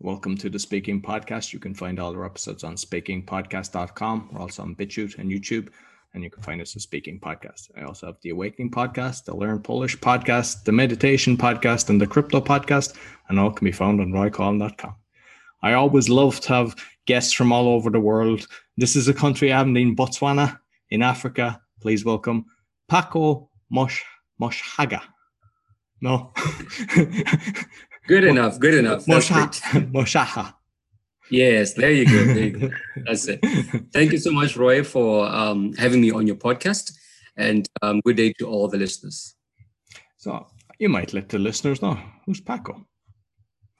Welcome to the Speaking Podcast. You can find all our episodes on speakingpodcast.com. We're also on BitChute and YouTube, and you can find us at Speaking Podcast. I also have the Awakening Podcast, the Learn Polish Podcast, the Meditation Podcast, and the Crypto Podcast, and all can be found on roycollin.com. I always love to have guests from all over the world. This is a country I haven't been, Botswana in Africa. Please welcome Pako Mosh Moshaga. No. good enough. Good enough. Moshaha. Yes, there you go. There you go. That's it. Thank you so much, Roy, for um, having me on your podcast. And um, good day to all the listeners. So you might let the listeners know who's Pako.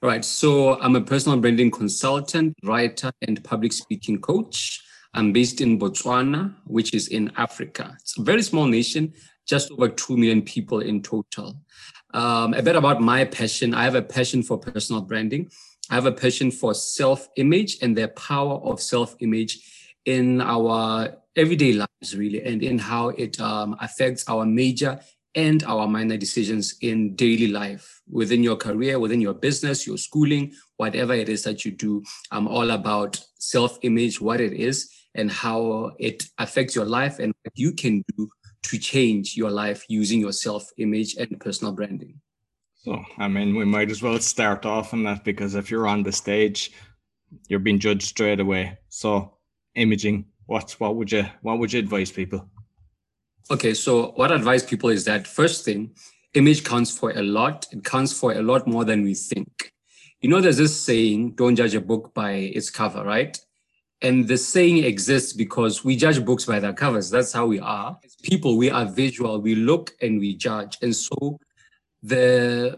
Right. So I'm a personal branding consultant, writer, and public speaking coach. I'm based in Botswana, which is in Africa. It's a very small nation, just over 2 million people in total. Um, a bit about my passion. I have a passion for personal branding. I have a passion for self image and the power of self image in our everyday lives, really, and in how it um, affects our major and our minor decisions in daily life, within your career, within your business, your schooling, whatever it is that you do. I'm all about self image, what it is, and how it affects your life and what you can do to change your life using your self image and personal branding. So, I mean, we might as well start off on that because if you're on the stage, you're being judged straight away. So, imaging, what's what would you what would you advise people? Okay, so what I advise people is that first thing, image counts for a lot. It counts for a lot more than we think. You know, there's this saying, don't judge a book by its cover, right? And the saying exists because we judge books by their covers. That's how we are. As people, we are visual. We look and we judge. And so the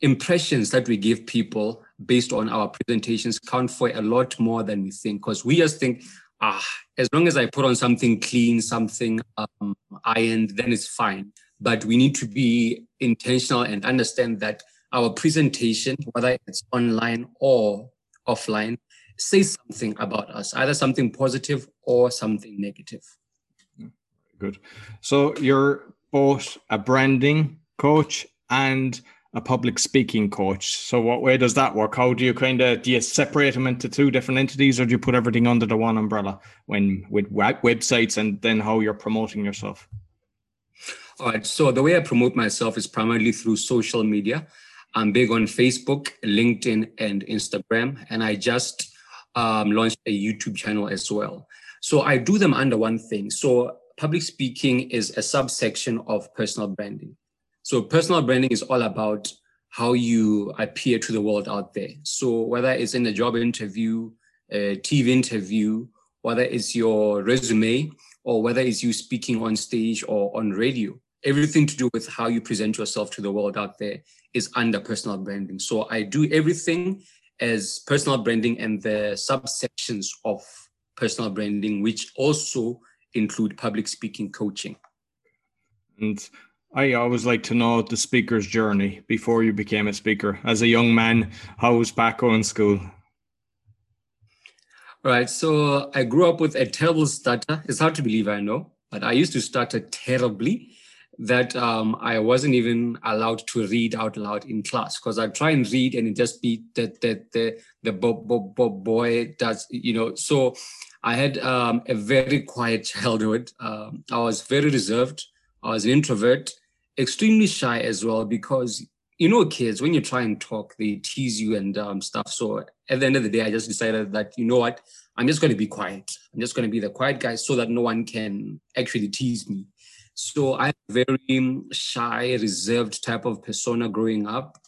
impressions that we give people based on our presentations count for a lot more than we think. Because we just think, ah, as long as I put on something clean, something um, ironed, then it's fine. But we need to be intentional and understand that our presentation, whether it's online or offline, say something about us, either something positive or something negative. Mm, good. So you're both a branding coach and a public speaking coach. So what way does that work? How do you kind of do you separate them into two different entities, or do you put everything under the one umbrella when with websites and then how you're promoting yourself? All right. So the way I promote myself is primarily through social media. I'm big on Facebook, LinkedIn, and Instagram, and I just um, launched a YouTube channel as well. So I do them under one thing. So public speaking is a subsection of personal branding. So personal branding is all about how you appear to the world out there. So whether it's in a job interview, a TV interview, whether it's your resume, or whether it's you speaking on stage or on radio, everything to do with how you present yourself to the world out there is under personal branding. So I do everything as personal branding and the subsections of personal branding, which also include public speaking coaching. And I always like to know the speaker's journey before you became a speaker. As a young man, how was Pako in school? Right. So I grew up with a terrible stutter. It's hard to believe, I know, but I used to stutter terribly that um, I wasn't even allowed to read out loud in class because I try and read and it just be that the the the bo- bo- bo- boy does you know. So I had um, a very quiet childhood. Um, I was very reserved. I was an introvert, extremely shy as well because you know kids when you try and talk they tease you and um, stuff. So at the end of the day, I just decided that you know what I'm just going to be quiet. I'm just going to be the quiet guy so that no one can actually tease me. So I'm a very shy, reserved type of persona growing up.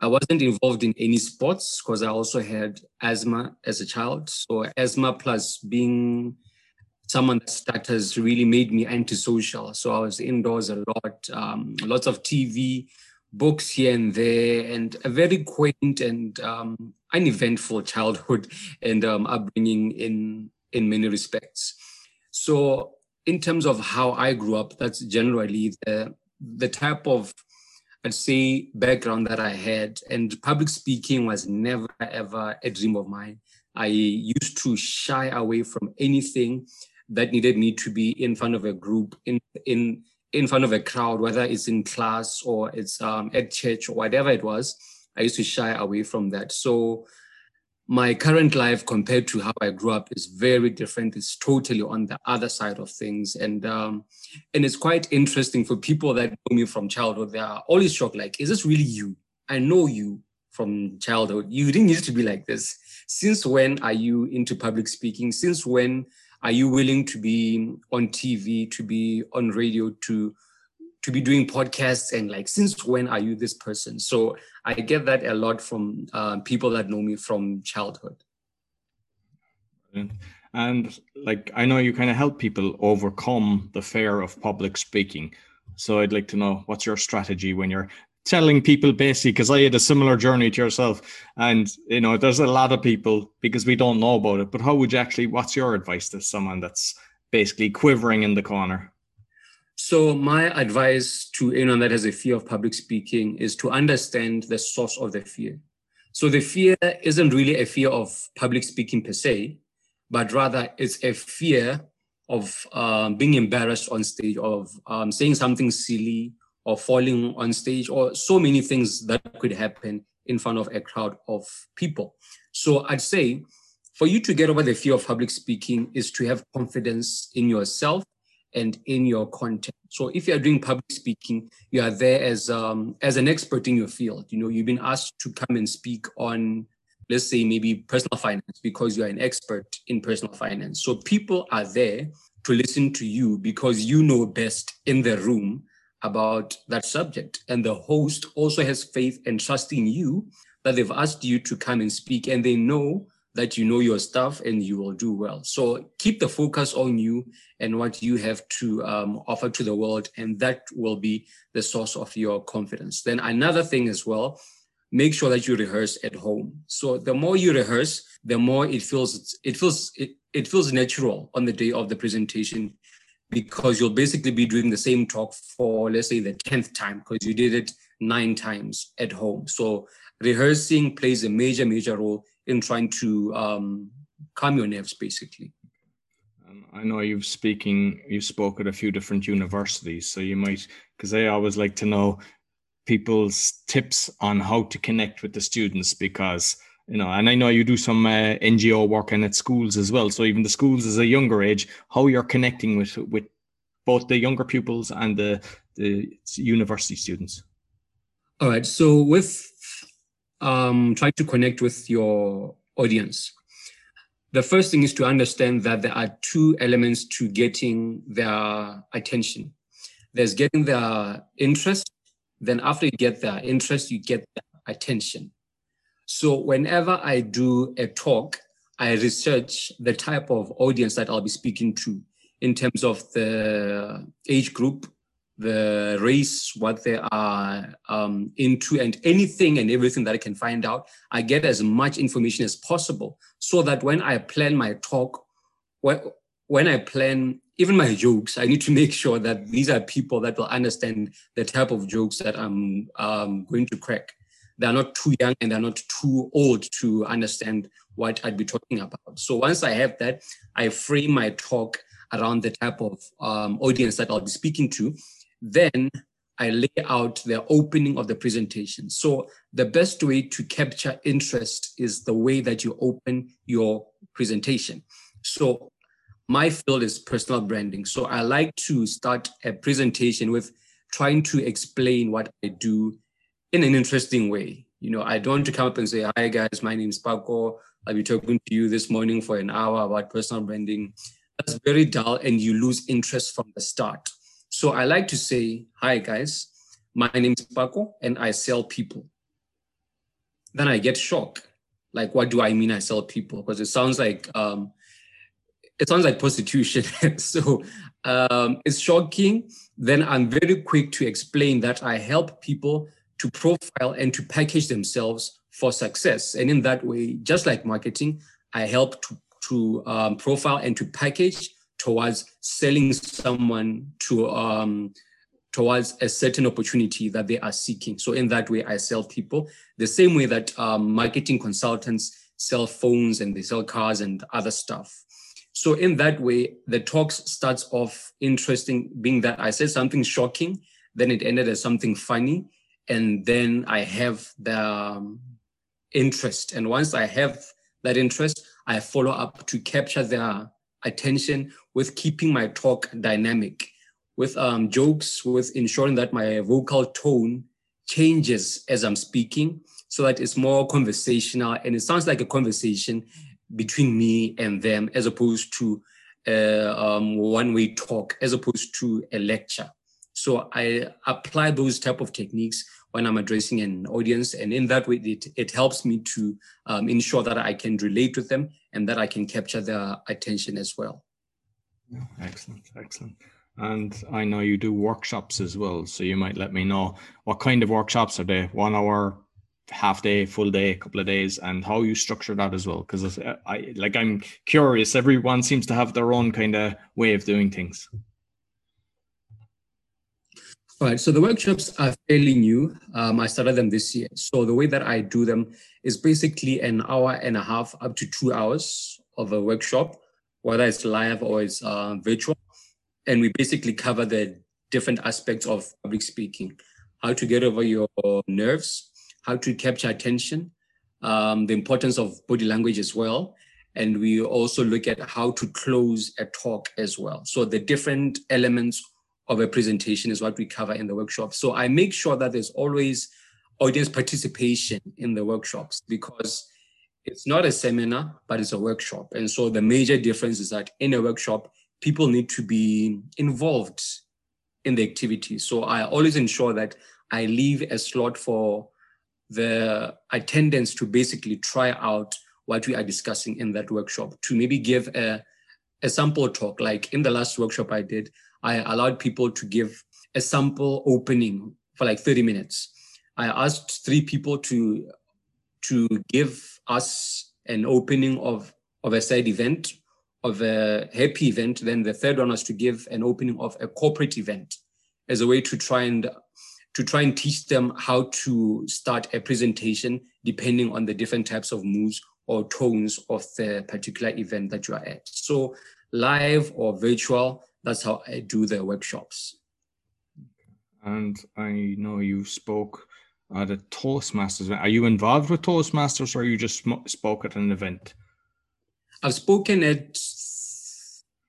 I wasn't involved in any sports because I also had asthma as a child. So asthma plus being someone that stutters really made me antisocial. So I was indoors a lot, um, lots of TV, books here and there, and a very quaint and um, uneventful childhood and um, upbringing in in many respects. So in terms of how I grew up, that's generally the the type of I'd say background that I had. And public speaking was never ever a dream of mine. I used to shy away from anything that needed me to be in front of a group, in in in front of a crowd, whether it's in class or it's um, at church or whatever it was. I used to shy away from that. So my current life compared to how I grew up is very different. It's totally on the other side of things. And um, and it's quite interesting for people that know me from childhood. They are always shocked, like, is this really you? I know you from childhood. You didn't used to be like this. Since when are you into public speaking? Since when are you willing to be on TV, to be on radio, to to be doing podcasts and like since when are you this person? So i get that a lot from uh, people that know me from childhood. And like i know you kind of help people overcome the fear of public speaking. So i'd like to know what's your strategy when you're telling people basically because i had a similar journey to yourself. And you know there's a lot of people because we don't know about it but how would you actually what's your advice to someone that's basically quivering in the corner so my advice to anyone that has a fear of public speaking is to understand the source of the fear. So the fear isn't really a fear of public speaking per se, but rather it's a fear of um, being embarrassed on stage, of um, saying something silly, or falling on stage, or so many things that could happen in front of a crowd of people. So I'd say for you to get over the fear of public speaking is to have confidence in yourself and in your content. So if you are doing public speaking, you are there as um, as an expert in your field. You know, you've been asked to come and speak on, let's say, maybe personal finance because you are an expert in personal finance. So people are there to listen to you because you know best in the room about that subject. And the host also has faith and trust in you that they've asked you to come and speak and they know that you know your stuff and you will do well. So keep the focus on you and what you have to um, offer to the world, and that will be the source of your confidence. Then another thing as well, make sure that you rehearse at home. So the more you rehearse, the more it feels it feels it, it feels natural on the day of the presentation because you'll basically be doing the same talk for let's say the 10th time because you did it nine times at home. So rehearsing plays a major, major role in trying to um, calm your nerves, basically. I know you've speaking, you've spoke at a few different universities, so you might, because I always like to know people's tips on how to connect with the students because you know and i know you do some uh, ngo work and at schools as well so even the schools as a younger age how you're connecting with with both the younger pupils and the the university students all right so with um, try to connect with your audience. The first thing is to understand that there are two elements to getting their attention. There's getting their interest. Then after you get their interest, you get their attention. So whenever I do a talk, I research the type of audience that I'll be speaking to in terms of the age group, the race, what they are um, into, and anything and everything that I can find out. I get as much information as possible so that when I plan my talk, when, I plan even my jokes, I need to make sure that these are people that will understand the type of jokes that I'm um, going to crack. They're not too young and they're not too old to understand what I'd be talking about. So once I have that, I frame my talk around the type of um, audience that I'll be speaking to then I lay out the opening of the presentation. So the best way to capture interest is the way that you open your presentation. So my field is personal branding. So I like to start a presentation with trying to explain what I do in an interesting way. You know, I don't want to come up and say, hi guys, my name is Pako. I'll be talking to you this morning for an hour about personal branding. That's very dull and you lose interest from the start. So I like to say, hi guys, my name is Pako and I sell people. Then I get shocked. Like, what do I mean I sell people? Because it sounds like um, it sounds like prostitution. so um, it's shocking. Then I'm very quick to explain that I help people to profile and to package themselves for success. And in that way, just like marketing, I help to, to um, profile and to package towards selling someone to um, towards a certain opportunity that they are seeking. So in that way, I sell people the same way that um, marketing consultants sell phones and they sell cars and other stuff. So in that way, the talks starts off interesting, being that I said something shocking, then it ended as something funny, and then I have the um, interest. And once I have that interest, I follow up to capture their attention with keeping my talk dynamic, with um, jokes, with ensuring that my vocal tone changes as I'm speaking so that it's more conversational and it sounds like a conversation between me and them as opposed to uh, um, one-way talk, as opposed to a lecture. So I apply those type of techniques when I'm addressing an audience. And in that way, it, it helps me to um, ensure that I can relate with them and that I can capture their attention as well. Excellent, excellent. And I know you do workshops as well. So you might let me know what kind of workshops are they? One hour, half day, full day, a couple of days, and how you structure that as well. Because I like I'm curious. Everyone seems to have their own kind of way of doing things. All right, so the workshops are fairly new. Um, I started them this year. So the way that I do them is basically an hour and a half up to two hours of a workshop, whether it's live or it's uh, virtual. And we basically cover the different aspects of public speaking, how to get over your nerves, how to capture attention, um, the importance of body language as well. And we also look at how to close a talk as well. So the different elements of a presentation is what we cover in the workshop. So I make sure that there's always audience participation in the workshops because it's not a seminar, but it's a workshop. And so the major difference is that in a workshop, people need to be involved in the activity. So I always ensure that I leave a slot for the attendants to basically try out what we are discussing in that workshop, to maybe give a, a sample talk. Like in the last workshop I did, I allowed people to give a sample opening for like 30 minutes. I asked three people to to give us an opening of of a side event, of a happy event. Then the third one was to give an opening of a corporate event as a way to try and to try and teach them how to start a presentation depending on the different types of moves or tones of the particular event that you are at. So live or virtual, that's how I do the workshops. And I know you spoke at a Toastmasters. Are you involved with Toastmasters or you just spoke at an event? I've spoken at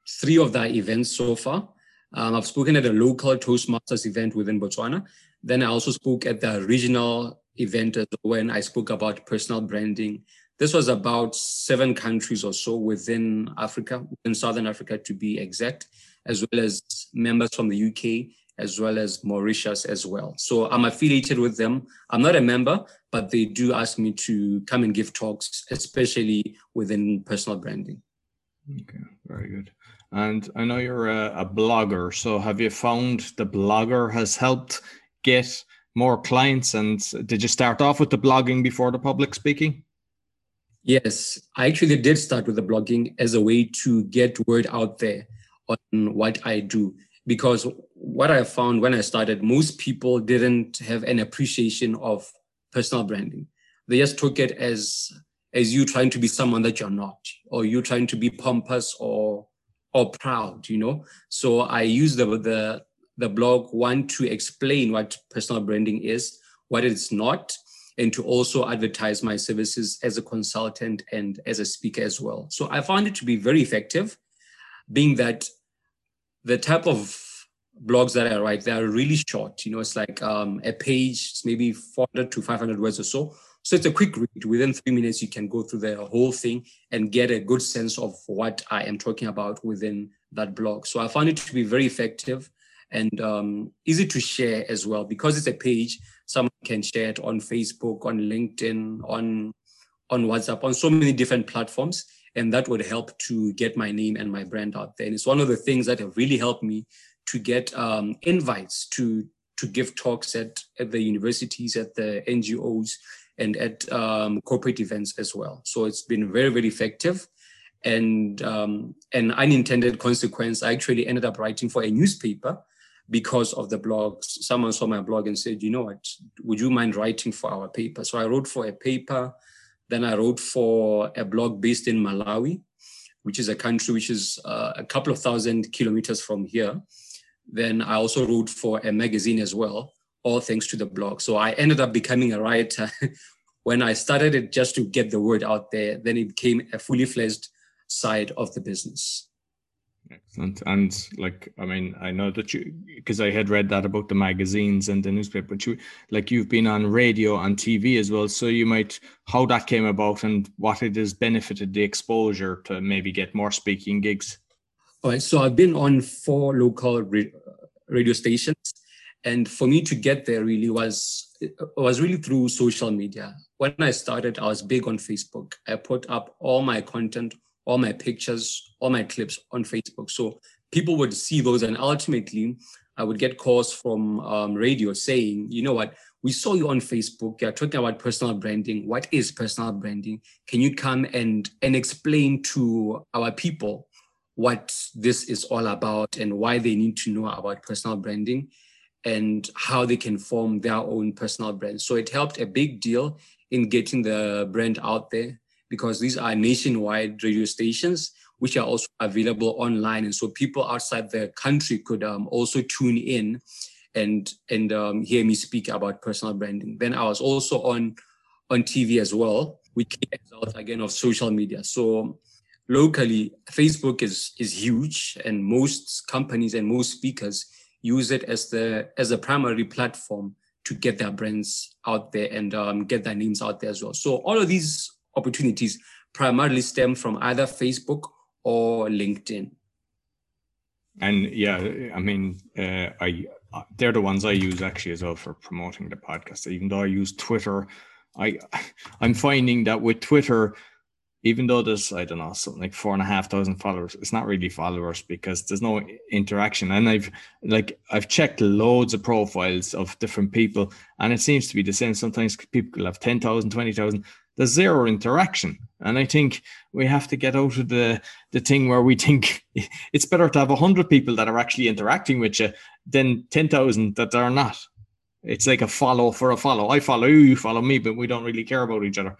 three of the events so far. Um, I've spoken at a local Toastmasters event within Botswana. Then I also spoke at the regional event when I spoke about personal branding. This was about seven countries or so within Africa, within Southern Africa to be exact as well as members from the UK, as well as Mauritius as well. So I'm affiliated with them. I'm not a member, but they do ask me to come and give talks, especially within personal branding. Okay, very good. And I know you're a, a blogger. So have you found the blogger has helped get more clients? And did you start off with the blogging before the public speaking? Yes, I actually did start with the blogging as a way to get word out there on what I do. Because what I found when I started, most people didn't have an appreciation of personal branding. They just took it as as you trying to be someone that you're not, or you trying to be pompous or or proud, you know. So I use the the the blog one to explain what personal branding is, what it's not, and to also advertise my services as a consultant and as a speaker as well. So I found it to be very effective, being that the type of blogs that I write, they are really short. You know, it's like um, a page, it's maybe 400 to 500 words or so. So it's a quick read. Within three minutes, you can go through the whole thing and get a good sense of what I am talking about within that blog. So I found it to be very effective and um, easy to share as well because it's a page. Someone can share it on Facebook, on LinkedIn, on on WhatsApp, on so many different platforms and that would help to get my name and my brand out there. And it's one of the things that have really helped me to get um, invites to to give talks at, at the universities, at the NGOs, and at um, corporate events as well. So it's been very, very effective. And um, an unintended consequence, I actually ended up writing for a newspaper because of the blogs. Someone saw my blog and said, you know what, would you mind writing for our paper? So I wrote for a paper then I wrote for a blog based in Malawi, which is a country which is uh, a couple of thousand kilometers from here. Then I also wrote for a magazine as well, all thanks to the blog. So I ended up becoming a writer when I started it just to get the word out there. Then it became a fully fledged side of the business. Excellent. And like, I mean, I know that you, because I had read that about the magazines and the newspaper, but you, like, you've been on radio and TV as well. So you might, how that came about and what it has benefited the exposure to maybe get more speaking gigs. All right. So I've been on four local uh, radio stations. And for me to get there really was, uh, was really through social media. When I started, I was big on Facebook. I put up all my content all my pictures, all my clips on Facebook. So people would see those, and ultimately, I would get calls from um, radio saying, you know what, we saw you on Facebook. You're talking about personal branding. What is personal branding? Can you come and and explain to our people what this is all about and why they need to know about personal branding and how they can form their own personal brand? So it helped a big deal in getting the brand out there because these are nationwide radio stations which are also available online. And so people outside the country could um, also tune in and and um, hear me speak about personal branding. Then i was also on on tv as well which came result again of social media. So locally facebook is is huge and most companies and most speakers use it as the as a primary platform to get their brands out there and um, get their names out there as well. So all of these opportunities primarily stem from either Facebook or LinkedIn. And yeah, I mean, uh, I they're the ones I use actually as well for promoting the podcast. Even though I use Twitter, I I'm finding that with Twitter, even though there's I don't know something like four and a half thousand followers, it's not really followers because there's no interaction. And I've like I've checked loads of profiles of different people, and it seems to be the same. Sometimes people have 10,000, 20,000 there's zero interaction. And I think we have to get out of the the thing where we think it's better to have hundred people that are actually interacting with you than ten thousand that are not. It's like a follow for a follow. I follow you, you follow me, but we don't really care about each other.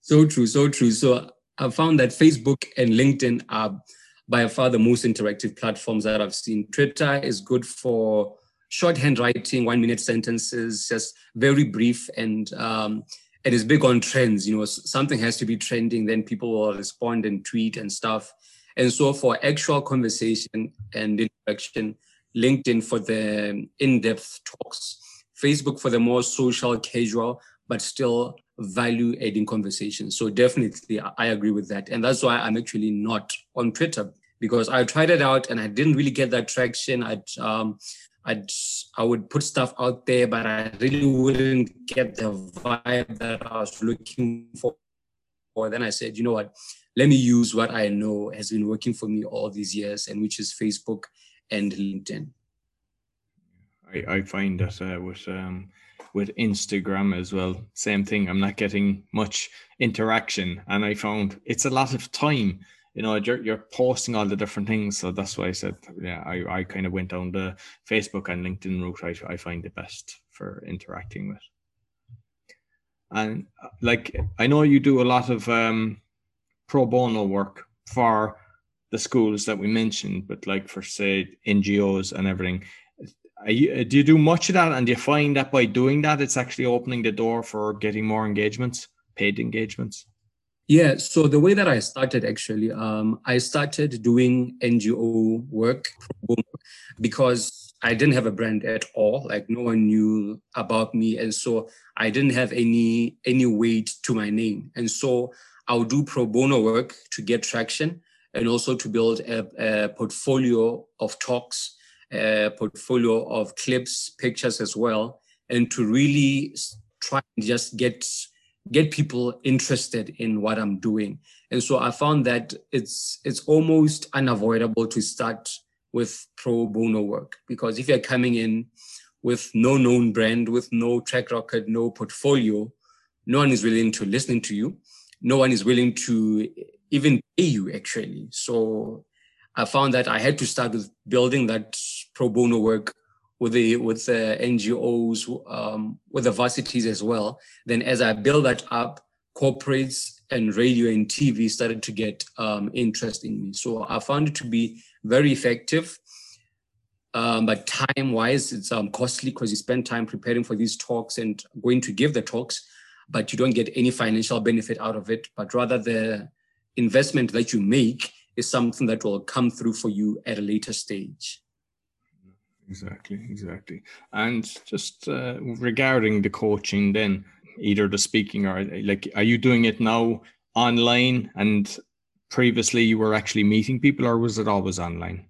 So true, so true. So I found that Facebook and LinkedIn are by far the most interactive platforms that I've seen. Twitter is good for shorthand writing, one minute sentences, just very brief and um, it is big on trends. You know, something has to be trending, then people will respond and tweet and stuff. And so for actual conversation and interaction, LinkedIn for the in-depth talks, Facebook for the more social, casual, but still value-adding conversations. So definitely, I agree with that, and that's why I'm actually not on Twitter because I tried it out and I didn't really get that traction. I um, I'd I would put stuff out there, but I really wouldn't get the vibe that I was looking for. Or then I said, you know what, let me use what I know has been working for me all these years, and which is Facebook and LinkedIn. I, I find that uh, with um, with Instagram as well, same thing. I'm not getting much interaction, and I found it's a lot of time you know you're, you're posting all the different things. So that's why i said yeah i, I kind of went down the facebook and linkedin route. I, I find the best for interacting with. And uh, like i know you do a lot of um, pro bono work for the schools that we mentioned but like for say ngos and everything. You, do you do much of that? And do you find that by doing that it's actually opening the door for getting more engagements paid engagements yeah, so the way that I started actually, um, I started doing NGO work because I didn't have a brand at all. Like no one knew about me, and so I didn't have any any weight to my name. And so I'll do pro bono work to get traction, and also to build a, a portfolio of talks, a portfolio of clips, pictures as well, and to really try and just get get people interested in what I'm doing. And so I found that it's it's almost unavoidable to start with pro bono work because if you're coming in with no known brand, with no track record, no portfolio, no one is willing to listen to you. No one is willing to even pay you actually. So I found that I had to start with building that pro bono work with the with the NGOs, um, with the varsities as well. Then as I build that up, corporates and radio and TV started to get um, interest in me. So I found it to be very effective. Um, but time wise, it's um, costly because you spend time preparing for these talks and going to give the talks, but you don't get any financial benefit out of it. But rather, the investment that you make is something that will come through for you at a later stage. Exactly, exactly. And just uh, regarding the coaching, then either the speaking or like, are you doing it now online? And previously, you were actually meeting people, or was it always online?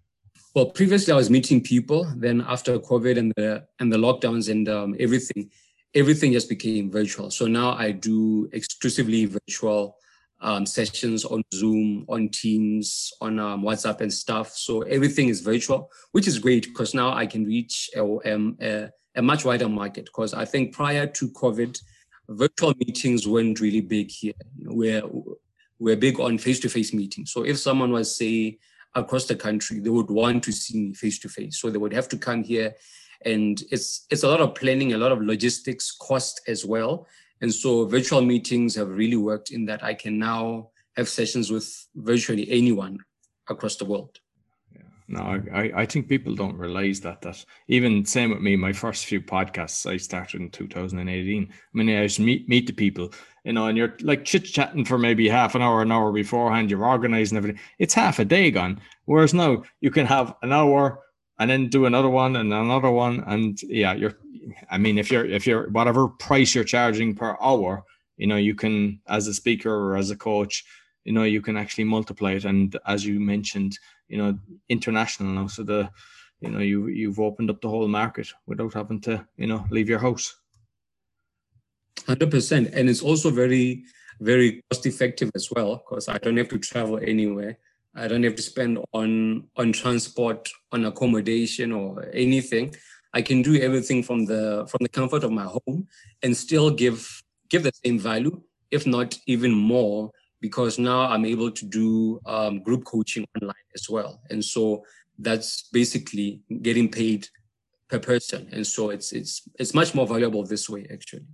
Well, previously I was meeting people. Then after COVID and the and the lockdowns and um, everything, everything just became virtual. So now I do exclusively virtual um, sessions on Zoom, on Teams, on um, WhatsApp and stuff. So everything is virtual, which is great because now I can reach a, um, a, a much wider market. Because I think prior to COVID, virtual meetings weren't really big here. we're, we're big on face-to-face meetings. So if someone was, say, across the country, they would want to see me face-to-face. So they would have to come here. And it's it's a lot of planning, a lot of logistics cost as well. And so virtual meetings have really worked in that I can now have sessions with virtually anyone across the world. Yeah. No, I, I think people don't realize that that even same with me, my first few podcasts I started in 2018. I mean I just meet meet the people, you know, and you're like chit chatting for maybe half an hour, an hour beforehand, you're organizing everything. It's half a day gone. Whereas now you can have an hour and then do another one and another one. And yeah, you're I mean, if you're if you're whatever price you're charging per hour, you know, you can as a speaker or as a coach, you know, you can actually multiply it. And as you mentioned, you know, international now, so the you know you you've opened up the whole market without having to you know leave your house. Hundred percent, and it's also very very cost effective as well because I don't have to travel anywhere. I don't have to spend on on transport, on accommodation, or anything. I can do everything from the from the comfort of my home and still give give the same value, if not even more, because now I'm able to do um, group coaching online as well, and so that's basically getting paid per person, and so it's it's it's much more valuable this way actually.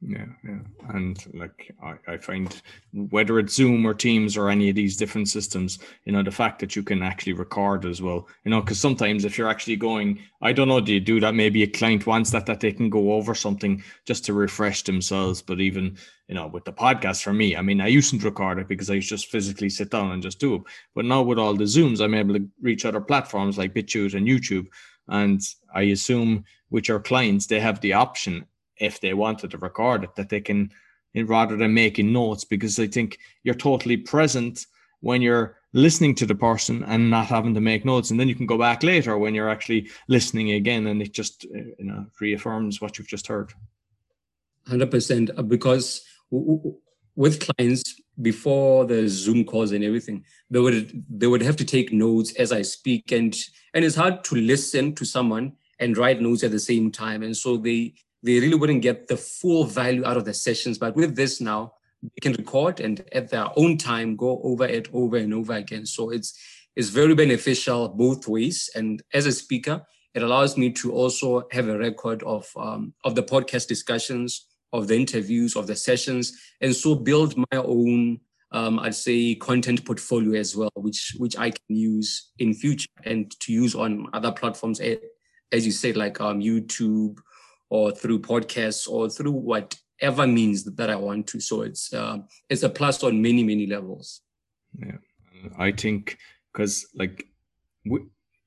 Yeah, yeah. And like I, I find whether it's Zoom or Teams or any of these different systems, you know, the fact that you can actually record as well, you know, because sometimes if you're actually going, I don't know, do you do that? Maybe a client wants that, that they can go over something just to refresh themselves. But even, you know, with the podcast for me, I mean, I used to record it because I just physically sit down and just do it. But now with all the Zooms, I'm able to reach other platforms like BitChute and YouTube. And I assume with your clients, they have the option if they wanted to record it, that they can, rather than making notes, because I think you're totally present when you're listening to the person and not having to make notes. And then you can go back later when you're actually listening again and it just, uh, you know, reaffirms what you've just heard. 100%. Uh, because with clients, before the Zoom calls and everything, they would they would have to take notes as I speak, and and it's hard to listen to someone and write notes at the same time, and so they they really wouldn't get the full value out of the sessions. But with this now, they can record and at their own time go over it over and over again. So it's it's very beneficial both ways. And as a speaker, it allows me to also have a record of um, of the podcast discussions, of the interviews, of the sessions, and so build my own um, I'd say content portfolio as well, which which I can use in future and to use on other platforms, as you said, like um, YouTube or through podcasts or through whatever means that I want to. So it's uh, it's a plus on many many levels. Yeah, I think because like we,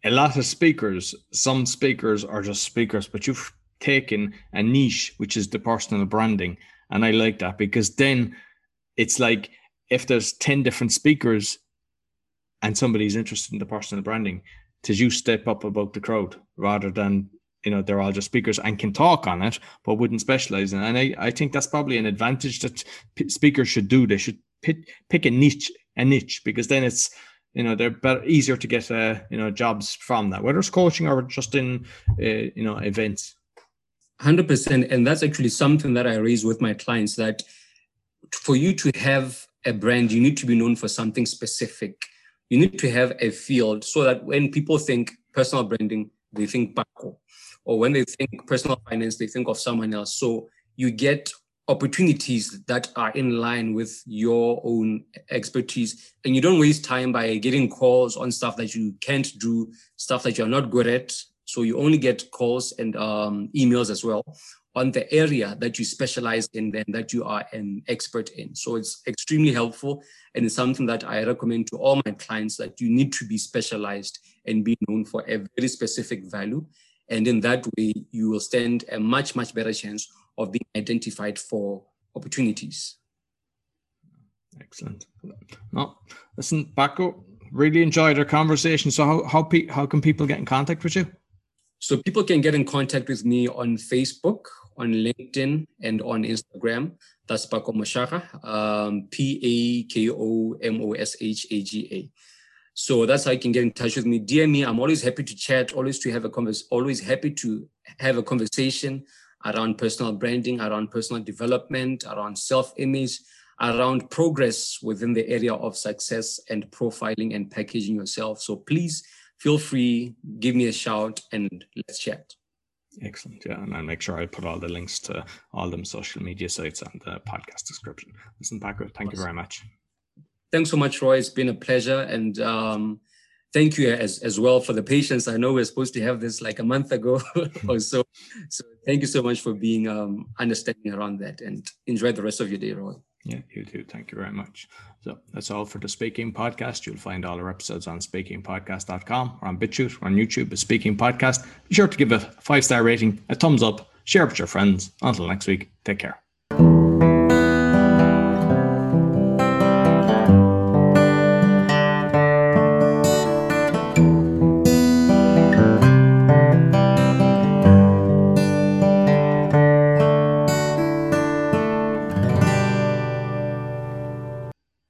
a lot of speakers, some speakers are just speakers, but you've taken a niche which is the personal branding, and I like that because then it's like if there's ten different speakers and somebody's interested in the personal branding, to you step up above the crowd rather than you know they're all just speakers and can talk on it but wouldn't specialize in it. and I, I think that's probably an advantage that p- speakers should do. They should pick, pick a niche a niche because then it's you know they're better easier to get uh, you know jobs from that whether it's coaching or just in uh, you know events. 100% and that's actually something that i raise with my clients that for you to have a brand you need to be known for something specific. You need to have a field so that when people think personal branding they think Pako or when they think personal finance, they think of someone else. So you get opportunities that are in line with your own expertise and you don't waste time by getting calls on stuff that you can't do stuff that you're not good at So you only get calls and um, emails as well on the area that you specialize in and that you are an expert in. So it's extremely helpful and it's something that I recommend to all my clients that you need to be specialized and be known for a very specific value. And in that way, you will stand a much, much better chance of being identified for opportunities. Excellent. No, listen, Pako, really enjoyed our conversation. So how how, pe- how can people get in contact with you? So people can get in contact with me on Facebook, on LinkedIn, and on Instagram. That's Pako Moshaga, um, P A K O M O S H A G A. So that's how you can get in touch with me. Dear me, I'm always happy to chat, always to have a convers, always happy to have a conversation around personal branding, around personal development, around self-image, around progress within the area of success and profiling and packaging yourself. So please feel free, give me a shout, and let's chat. Excellent. Yeah. And I'll make sure I put all the links to all them social media sites and the podcast description. Listen, Pako, thank awesome. you very much. Thanks so much, Roy. It's been a pleasure. And um, thank you as, as well for the patience. I know we are supposed to have this like a month ago or so. So thank you so much for being um, understanding around that and enjoy the rest of your day, Roy. Yeah, you too. Thank you very much. So that's all for the Speaking Podcast. You'll find all our episodes on speakingpodcast.com or on BitChute or on YouTube, a Speaking Podcast. Be sure to give a five star rating, a thumbs up, share with your friends. Until next week, take care.